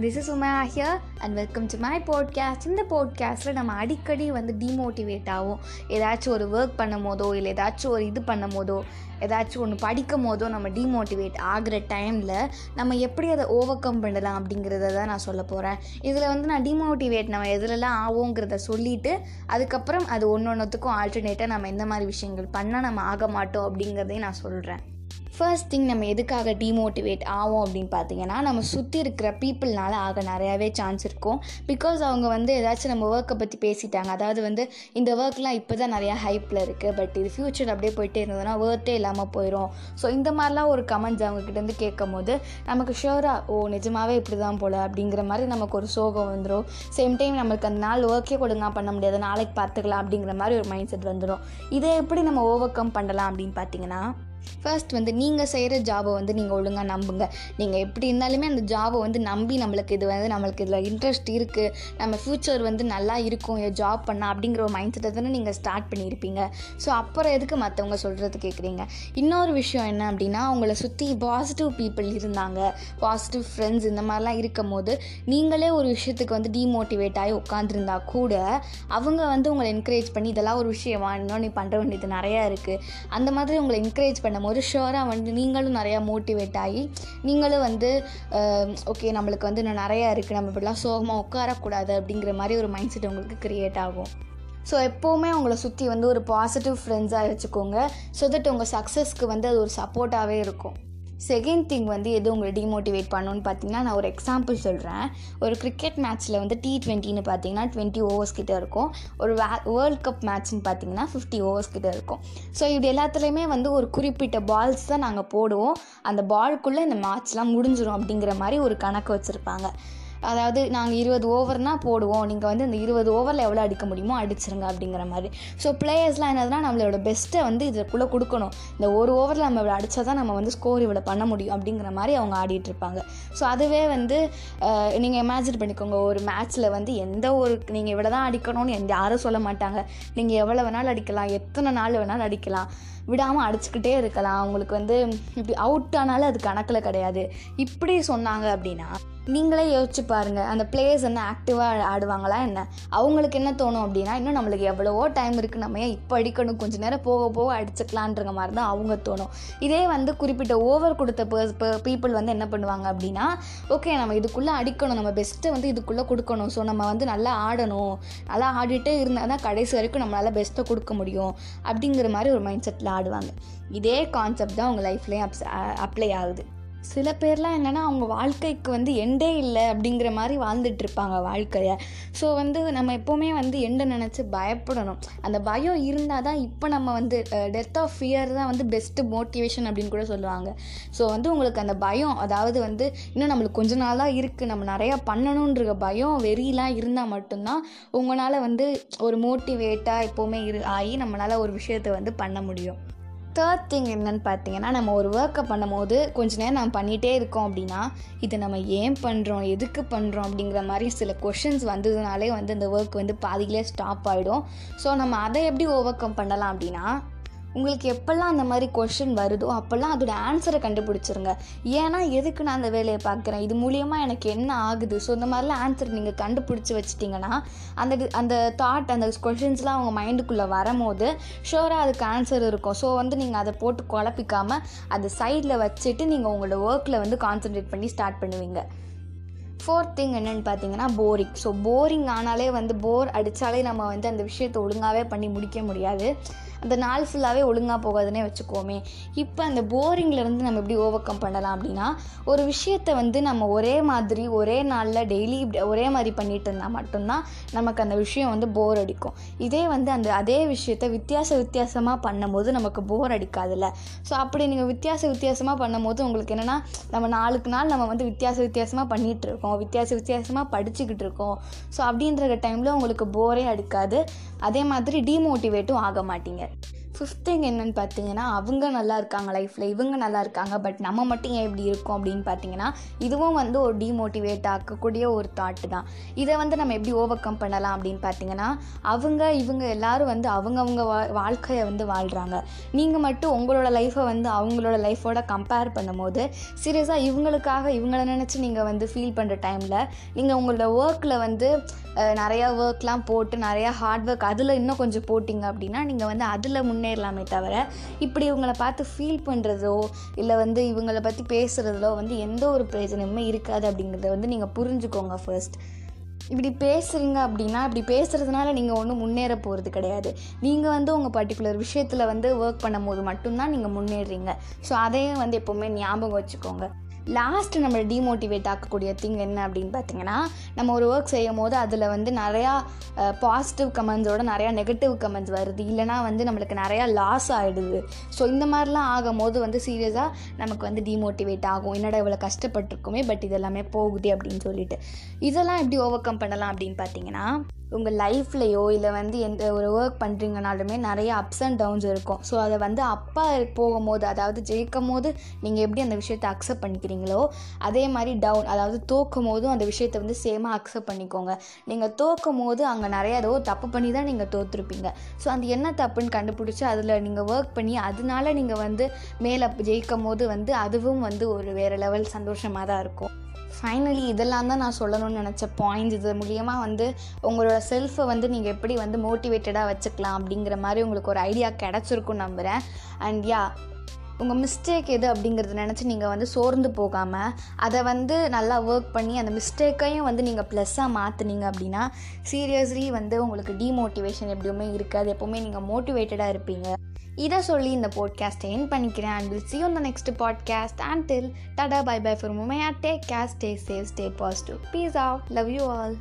This is Uma here and welcome to my podcast இந்த பாட்காஸ்ட்டில் நம்ம அடிக்கடி வந்து டிமோட்டிவேட் ஆகும் ஏதாச்சும் ஒரு ஒர்க் பண்ணும் போதோ இல்லை ஏதாச்சும் ஒரு இது பண்ணும் போதோ ஏதாச்சும் ஒன்று படிக்கும் போதோ நம்ம டிமோட்டிவேட் ஆகிற டைமில் நம்ம எப்படி அதை ஓவர் கம் பண்ணலாம் அப்படிங்கிறத தான் நான் சொல்ல போகிறேன் இதில் வந்து நான் டிமோட்டிவேட் நம்ம எதுலலாம் ஆகுங்கிறத சொல்லிவிட்டு அதுக்கப்புறம் அது ஒன்று ஒன்றுத்துக்கும் ஆல்டர்னேட்டாக நம்ம எந்த மாதிரி விஷயங்கள் பண்ணால் நம்ம ஆக மாட்டோம் அப்படிங்கிறதையும் நான் சொல்கிறேன் ஃபர்ஸ்ட் திங் நம்ம எதுக்காக டிமோட்டிவேட் ஆகும் அப்படின்னு பார்த்தீங்கன்னா நம்ம சுற்றி இருக்கிற பீப்புள்னால ஆக நிறையாவே சான்ஸ் இருக்கும். பிகாஸ் அவங்க வந்து ஏதாச்சும் நம்ம ஒர்க்கை பற்றி பேசிட்டாங்க. அதாவது வந்து இந்த ஒர்க்லாம் இப்போ தான் நிறையா ஹைப்பில் இருக்குது பட் இது ஃப்யூச்சர் அப்படியே போயிட்டே இருந்ததுன்னா ஒர்த்தே இல்லாமல் போயிடும் ஸோ இந்த மாதிரிலாம் ஒரு கமெண்ட்ஸ் அவங்கக்கிட்டேருந்து கேட்கும் போது நமக்கு ஷோராக ஓ நிஜமாவே இப்படி தான் போல் அப்படிங்கிற மாதிரி நமக்கு ஒரு சோகம் வந்துடும் சேம் டைம் நம்மளுக்கு அந்த நாள் ஒர்க்கே கொடுங்க பண்ண முடியாது. நாளைக்கு பார்த்துக்கலாம் அப்படிங்கிற மாதிரி ஒரு மைண்ட் செட் வந்துடும் இதை எப்படி நம்ம ஓவர் கம் பண்ணலாம் அப்படின்னு பார்த்தீங்கன்னா ஃபர்ஸ்ட் வந்து நீங்கள் செய்கிற ஜாபை வந்து நீங்கள் ஒழுங்காக நம்புங்க. நீங்கள் எப்படி இருந்தாலுமே அந்த ஜாபை வந்து நம்பி நம்மளுக்கு இது வந்து நம்மளுக்கு இதில் இன்ட்ரெஸ்ட் இருக்குது நம்ம ஃப்யூச்சர் வந்து நல்லா இருக்கும். ஜாப் பண்ணால் அப்படிங்கிற ஒரு மைண்ட் செட்டை தானே நீங்கள் ஸ்டார்ட் பண்ணியிருப்பீங்க ஸோ அப்புறம் எதுக்கு மற்றவங்க சொல்கிறது கேட்குறீங்க இன்னொரு விஷயம் என்ன அப்படின்னா உங்களை சுற்றி பாசிட்டிவ் பீப்புள் இருந்தாங்க. பாசிட்டிவ் ஃப்ரெண்ட்ஸ் இந்த மாதிரிலாம் இருக்கும் போது நீங்களே ஒரு விஷயத்துக்கு வந்து டிமோட்டிவேட் ஆகி உட்காந்துருந்தா கூட அவங்க வந்து உங்களை என்கரேஜ் பண்ணி இதெல்லாம் ஒரு விஷயமா இன்னும் நீ பண்ணுற வேண்டியது நிறையா இருக்குது அந்த மாதிரி உங்களை என்கரேஜ் பண்ணி பண்ணும்போது ஷுவராக வந்து நீங்களும் நிறையா மோட்டிவேட் ஆகி நீங்களும் வந்து ஓகே நம்மளுக்கு வந்து இன்னும் நிறையா இருக்குது நம்ம இப்படிலாம் சோகமாக உட்காரக்கூடாது அப்படிங்கிற மாதிரி ஒரு மைண்ட் செட் உங்களுக்கு க்ரியேட் ஆகும். ஸோ எப்போவுமே உங்களை சுற்றி வந்து ஒரு பாசிட்டிவ் ஃப்ரெண்ட்ஸாக வச்சுக்கோங்க. ஸோ தட் உங்கள் சக்ஸஸ்க்கு வந்து அது ஒரு சப்போர்ட்டாகவே இருக்கும். செகண்ட் திங் வந்து எது உங்களை டிமோட்டிவேட் பண்ணணும்னு பார்த்தீங்கன்னா நான் ஒரு எக்ஸாம்பிள் சொல்கிறேன் ஒரு கிரிக்கெட் மேட்ச்சில் வந்து டி ட்வெண்ட்டின்னு பார்த்தீங்கன்னா டுவெண்ட்டி ஓவர்ஸ் கிட்டே இருக்கும். ஒரு வே வேர்ல்ட் கப் மேட்ச்னு பார்த்தீங்கன்னா ஃபிஃப்டி ஓவர்ஸ் கிட்ட இருக்கும். ஸோ இது எல்லாத்துலேயுமே வந்து ஒரு குறிப்பிட்ட பால்ஸ் தான் நாங்கள் போடுவோம். அந்த பால்குள்ளே இந்த மேட்ச்லாம் முடிஞ்சிடும் அப்படிங்கிற மாதிரி ஒரு கணக்கு வச்சுருப்பாங்க. அதாவது நாங்கள் இருபது ஓவர்னால் போடுவோம். நீங்கள் வந்து இந்த இருபது ஓவரில் எவ்வளோ அடிக்க முடியுமோ அடிச்சிருங்க அப்படிங்கிற மாதிரி. ஸோ பிளேயர்ஸ்லாம் என்னதுன்னா நம்மளோட பெஸ்ட்டை வந்து இதுக்குள்ளே கொடுக்கணும். இந்த ஒரு ஓவரில் நம்ம இவ்வளோ அடித்தா தான் நம்ம வந்து ஸ்கோர் இவ்வளோ பண்ண முடியும் அப்படிங்கிற மாதிரி அவங்க ஆடிட்டு இருப்பாங்க. ஸோ அதுவே வந்து நீங்கள் இமேஜின் பண்ணிக்கோங்க. ஒரு மேட்ச்சில் வந்து எந்த ஒரு நீங்கள் இவ்வளோ தான் அடிக்கணும்னு எந்த யாரும் சொல்ல மாட்டாங்க. நீங்கள் எவ்வளோ வேணாலும் அடிக்கலாம். எத்தனை நாள் வேணாலும் அடிக்கலாம். விடாமல் அடிச்சுக்கிட்டே இருக்கலாம். அவங்களுக்கு வந்து இப்படி அவுட் ஆனாலும் அது கணக்கில் கிடையாது. இப்படி சொன்னாங்க அப்படின்னா நீங்களே யோசிச்சு பாருங்கள் அந்த பிளேயர்ஸ் என்ன ஆக்டிவாக ஆடுவாங்களா என்ன? அவங்களுக்கு என்ன தோணும் அப்படின்னா இன்னும் நம்மளுக்கு எவ்வளவோ டைம் இருக்குது நம்ம ஏன் இப்போ அடிக்கணும்? கொஞ்சம் நேரம் போக போக அடிச்சுக்கலான்ற மாதிரி தான் அவங்க தோணும். இதே வந்து குறிப்பிட்ட ஓவர் கொடுத்த பீப்புள் வந்து என்ன பண்ணுவாங்க அப்படின்னா ஓகே நம்ம இதுக்குள்ளே அடிக்கணும் நம்ம பெஸ்ட்டை வந்து இதுக்குள்ளே கொடுக்கணும். ஸோ நம்ம வந்து நல்லா ஆடணும். நல்லா ஆடிட்டே இருந்தால் தான் கடைசி வரைக்கும் நம்மளால் பெஸ்ட்டை கொடுக்க முடியும் அப்படிங்கிற மாதிரி ஒரு மைண்ட் செட்டில் ஆடுவாங்க. இதே கான்செப்ட் தான் அவங்க லைஃப்லேயும் அப்ஸ் அப்ளை ஆகுது. சில பேர்லாம் என்னென்னா அவங்க வாழ்க்கைக்கு வந்து எண்டே இல்லை அப்படிங்கிற மாதிரி வாழ்ந்துட்டு இருப்பாங்க வாழ்க்கையை. ஸோ வந்து நம்ம எப்போவுமே வந்து எண்டை நினச்சி பயப்படணும். அந்த பயம் இருந்தால் தான் இப்போ நம்ம வந்து டெத் ஆஃப் ஃபியர் தான் வந்து பெஸ்ட்டு மோட்டிவேஷன் அப்படின்னு கூட சொல்லுவாங்க. ஸோ வந்து உங்களுக்கு அந்த பயம் அதாவது வந்து இன்னும் நம்மளுக்கு கொஞ்ச நாள் தான் இருக்குது நம்ம நிறையா பண்ணணுன்ற பயம் வெறியெலாம் இருந்தால் மட்டும்தான் உங்களால் வந்து ஒரு மோட்டிவேட்டாக எப்போவுமே இரு ஆகி நம்மளால் ஒரு விஷயத்தை வந்து பண்ண முடியும். தேர்ட் திங் என்னன்னு பார்த்தீங்கன்னா நம்ம ஒரு ஒர்க்கை பண்ணும்போது கொஞ்ச நேரம் நம்ம பண்ணிகிட்டே இருக்கோம் அப்படின்னா இதை நம்ம ஏன் பண்ணுறோம் எதுக்கு பண்ணுறோம் அப்படிங்கிற மாதிரி சில கொஷின்ஸ் வந்ததுனாலே வந்து இந்த ஒர்க் வந்து பாதியிலே ஸ்டாப் ஆகிடும் ஸோ நம்ம அதை எப்படி ஓவர் கம் பண்ணலாம் அப்படின்னா உங்களுக்கு எப்போல்லாம் அந்த மாதிரி கொஷின் வருதோ அப்போல்லாம் அதோட ஆன்சரை கண்டுபிடிச்சிருங்க. ஏன்னா எதுக்கு நான் அந்த வேலையை பார்க்குறேன்? இது மூலியமாக எனக்கு என்ன ஆகுது? ஸோ இந்த மாதிரிலாம் ஆன்சர் நீங்கள் கண்டுபிடிச்சி வச்சிட்டிங்கன்னா அந்த அந்த தாட் அந்த கொஷின்ஸ்லாம் அவங்க மைண்டுக்குள்ளே வரும்போது ஷோராக அதுக்கு ஆன்சர் இருக்கும். ஸோ வந்து நீங்கள் அதை போட்டு குழப்பிக்காமல் அதை சைடில் வச்சுட்டு நீங்கள் உங்களோட ஒர்க்கில் வந்து கான்சென்ட்ரேட் பண்ணி ஸ்டார்ட் பண்ணுவீங்க. ஃபோர்த் திங் என்னென்னு பார்த்தீங்கன்னா போரிங் ஸோ போரிங் ஆனாலே வந்து போர் அடித்தாலே நம்ம வந்து அந்த விஷயத்தை ஒழுங்காகவே பண்ணி முடிக்க முடியாது. அந்த நாள் ஃபுல்லாகவே ஒழுங்காக போகாதுன்னே வச்சுக்கோமே. இப்போ அந்த போரிங்லேருந்து நம்ம எப்படி ஓவர் கம் பண்ணலாம் அப்படின்னா ஒரு விஷயத்தை வந்து நம்ம ஒரே மாதிரி ஒரே நாளில் டெய்லி ஒரே மாதிரி பண்ணிகிட்டு இருந்தால் மட்டும்தான் நமக்கு அந்த விஷயம் வந்து போர் அடிக்கும். இதே வந்து அந்த அதே விஷயத்த வித்தியாச வித்தியாசமாக பண்ணும்போது நமக்கு போர் அடிக்காதுல்ல. ஸோ அப்படி நீங்கள் வித்தியாச வித்தியாசமாக பண்ணும்போது உங்களுக்கு என்னென்னா நம்ம நாளுக்கு நாள் நம்ம வந்து வித்தியாச வித்தியாசமாக பண்ணிகிட்டு இருக்கோம் வித்தியாச வித்தியாசமாக படிச்சுக்கிட்டு இருக்கோம். ஸோ அப்படின்ற டைமில் உங்களுக்கு போரே அடிக்காது. அதே மாதிரி டிமோட்டிவேட்டும் ஆக மாட்டீங்க. ஃபிஃப்த் திங் என்னென்னு பார்த்தீங்கன்னா அவங்க நல்லா இருக்காங்க லைஃப்பில் இவங்க நல்லா இருக்காங்க பட் நம்ம மட்டும் ஏன் இப்படி இருக்கோம் அப்படின்னு பார்த்தீங்கன்னா இதுவும் வந்து ஒரு டிமோட்டிவேட் ஆக்கக்கூடிய ஒரு தாட்டு தான். இதை வந்து நம்ம எப்படி ஓவர் கம் பண்ணலாம் அப்படின்னு பார்த்தீங்கன்னா அவங்க இவங்க எல்லோரும் வந்து அவங்கவுங்க வா வாழ்க்கையை வந்து வாழ்கிறாங்க நீங்கள் மட்டும் உங்களோட லைஃப்பை வந்து அவங்களோட லைஃபோட கம்பேர் பண்ணும்போது சீரியஸாக இவங்களுக்காக இவங்கள நினச்சி நீங்கள் வந்து ஃபீல் பண்ணுற டைமில் நீங்கள் உங்களோட ஒர்க்கில் வந்து நிறையா ஒர்க்லாம் போட்டு நிறையா ஹார்ட் ஒர்க் அதில் இன்னும் கொஞ்சம் போட்டிங்க அப்படின்னா நீங்கள் வந்து அதில் முன் முன்னேறலாமே தவிர இப்படி இவங்களை பார்த்து ஃபீல் பண்ணுறதோ இல்லை வந்து இவங்களை பற்றி பேசுகிறதோ வந்து எந்த ஒரு பிரயோஜனமுமே இருக்காது அப்படிங்கிறத வந்து நீங்கள் புரிஞ்சுக்கோங்க ஃபர்ஸ்ட் இப்படி பேசுகிறீங்க அப்படின்னா இப்படி பேசுகிறதுனால நீங்கள் ஒன்றும் முன்னேற போகிறது கிடையாது. நீங்கள் வந்து உங்கள் பர்டிகுலர் விஷயத்தில் வந்து ஒர்க் பண்ணும்போது மட்டும்தான் நீங்கள் முன்னேறீங்க. ஸோ அதையும் வந்து எப்போவுமே ஞாபகம் வச்சுக்கோங்க. லாஸ்ட் நம்மளை டிமோட்டிவேட் ஆக்கக்கூடிய திங் என்ன அப்படின்னு பார்த்தீங்கன்னா நம்ம ஒரு ஒர்க் செய்யும் போது அதில் வந்து நிறையா பாசிட்டிவ் கமெண்ட்ஸோட நிறையா நெகட்டிவ் கமெண்ட்ஸ் வருது. இல்லைனா வந்து நம்மளுக்கு நிறையா லாஸ் ஆகிடுது ஸோ இந்த மாதிரிலாம் ஆகும் போது வந்து சீரியஸாக நமக்கு வந்து டிமோட்டிவேட் ஆகும். என்னடா இவ்வளோ கஷ்டப்பட்டிருக்குமே பட் இதெல்லாமே போகுது அப்படின்னு சொல்லிட்டு. இதெல்லாம் எப்படி ஓவர் கம் பண்ணலாம் அப்படின்னு பார்த்தீங்கன்னா உங்கள் லைஃப்லேயோ இல்லை வந்து எந்த ஒரு ஒர்க் பண்ணுறீங்கனாலுமே நிறைய அப்ஸ் அண்ட் டவுன்ஸ் இருக்கும். ஸோ அதை வந்து அப்பா போகும்போது அதாவது ஜெயிக்கும் போது நீங்கள் எப்படி அந்த விஷயத்தை அக்செப்ட் பண்ணிக்கிறீங்களோ அதே மாதிரி டவுன் அதாவது தோக்கும் போதும் அந்த விஷயத்தை வந்து சேமாக அக்செப்ட் பண்ணிக்கோங்க. நீங்கள் தோக்கும் போது அங்கே நிறைய ஏதோ தப்பு பண்ணி தான் நீங்கள் தோற்றுருப்பீங்க ஸோ அந்த என்ன தப்புன்னு கண்டுபிடிச்சி அதில் நீங்கள் ஒர்க் பண்ணி அதனால நீங்கள் வந்து மேலே ஜெயிக்கும் போது வந்து அதுவும் வந்து ஒரு வேறு லெவல் சந்தோஷமாக தான் இருக்கும். ஃபைனலி இதெல்லாம் தான் நான் சொல்லணும்னு நினச்ச பாயிண்ட்ஸ் இது மூலியமாக வந்து உங்களோட செல்ஃபை வந்து நீங்கள் எப்படி வந்து மோட்டிவேட்டடாக வச்சுக்கலாம் அப்படிங்கிற மாதிரி உங்களுக்கு ஒரு ஐடியா கிடச்சிருக்கும் நம்புகிறேன் அண்ட் யா உங்கள் மிஸ்டேக் எது அப்படிங்கிறத நினச்சி நீங்கள் வந்து சோர்ந்து போகாமல் அதை வந்து நல்லா ஒர்க் பண்ணி அந்த மிஸ்டேக்கையும் வந்து நீங்கள் ப்ளஸ்ஸாக மாற்றுனீங்க அப்படின்னா சீரியஸ்லி வந்து உங்களுக்கு டிமோட்டிவேஷன் எப்படியுமே இருக்காது. எப்போவுமே நீங்கள் மோட்டிவேட்டடாக இருப்பீங்க. இதை சொல்லி இந்த போட்காஸ்ட்டை என் பண்ணிக்கிறேன். And will see the next podcast and till tata bye bye for மூமே take care stay safe stay positive peace of love you all